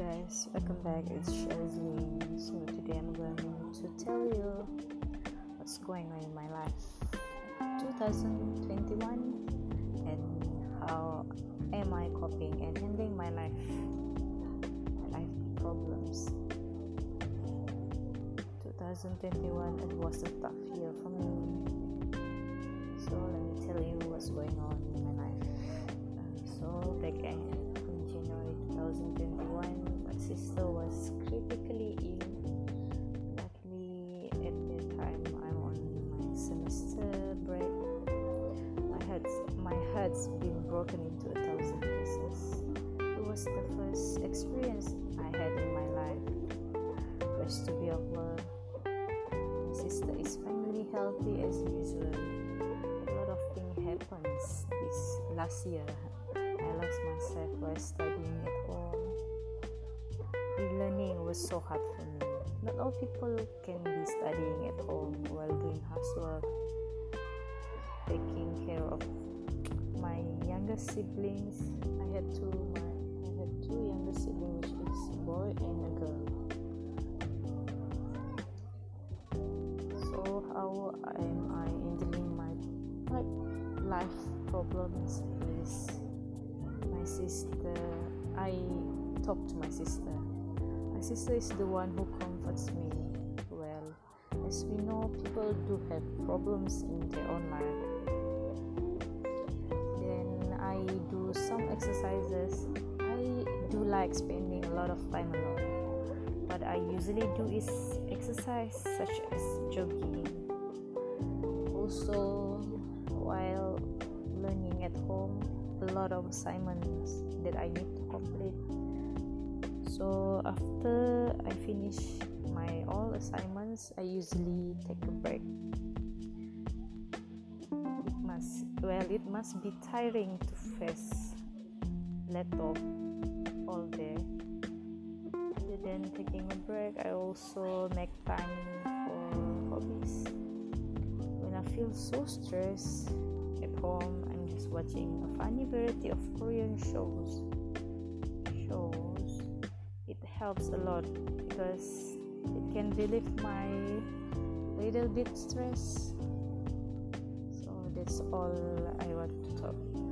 it's Shazlin. So today I'm going to tell you what's going on in my life. 2021 and how am I coping and handling my life life problems. 2021 it was a tough year for me. So let me tell you what's going on in my life. So back in January 2021 sister was critically ill. Luckily, at that time, I'm on my semester break. My heart's, my heart's been broken into a thousand pieces. It was the first experience I had in my life. Praise to be of Allah. My sister is finally healthy as usual. A lot of things happens this last year. I lost myself while was so hard for me. Not all people can be studying at home while doing housework, taking care of my younger siblings. I had two. My, I had two younger siblings, which is a boy and a girl. So how am I handling my life problems? Is my sister? I talk to my sister my sister is the one who comforts me. Well, as we know, people do have problems in their own life. Then I do some exercises. I do like spending a lot of time alone. What I usually do is exercise, such as jogging. Also, while learning at home, a lot of assignments that I need to complete so after i finish my all assignments i usually take a break. It must well it must be tiring to face laptop all day. Other than taking a break i also make time for hobbies. When i feel so stressed at home i'm just watching a funny variety of korean shows helps a lot because it can relieve my little bit stress. So that's all i want to talk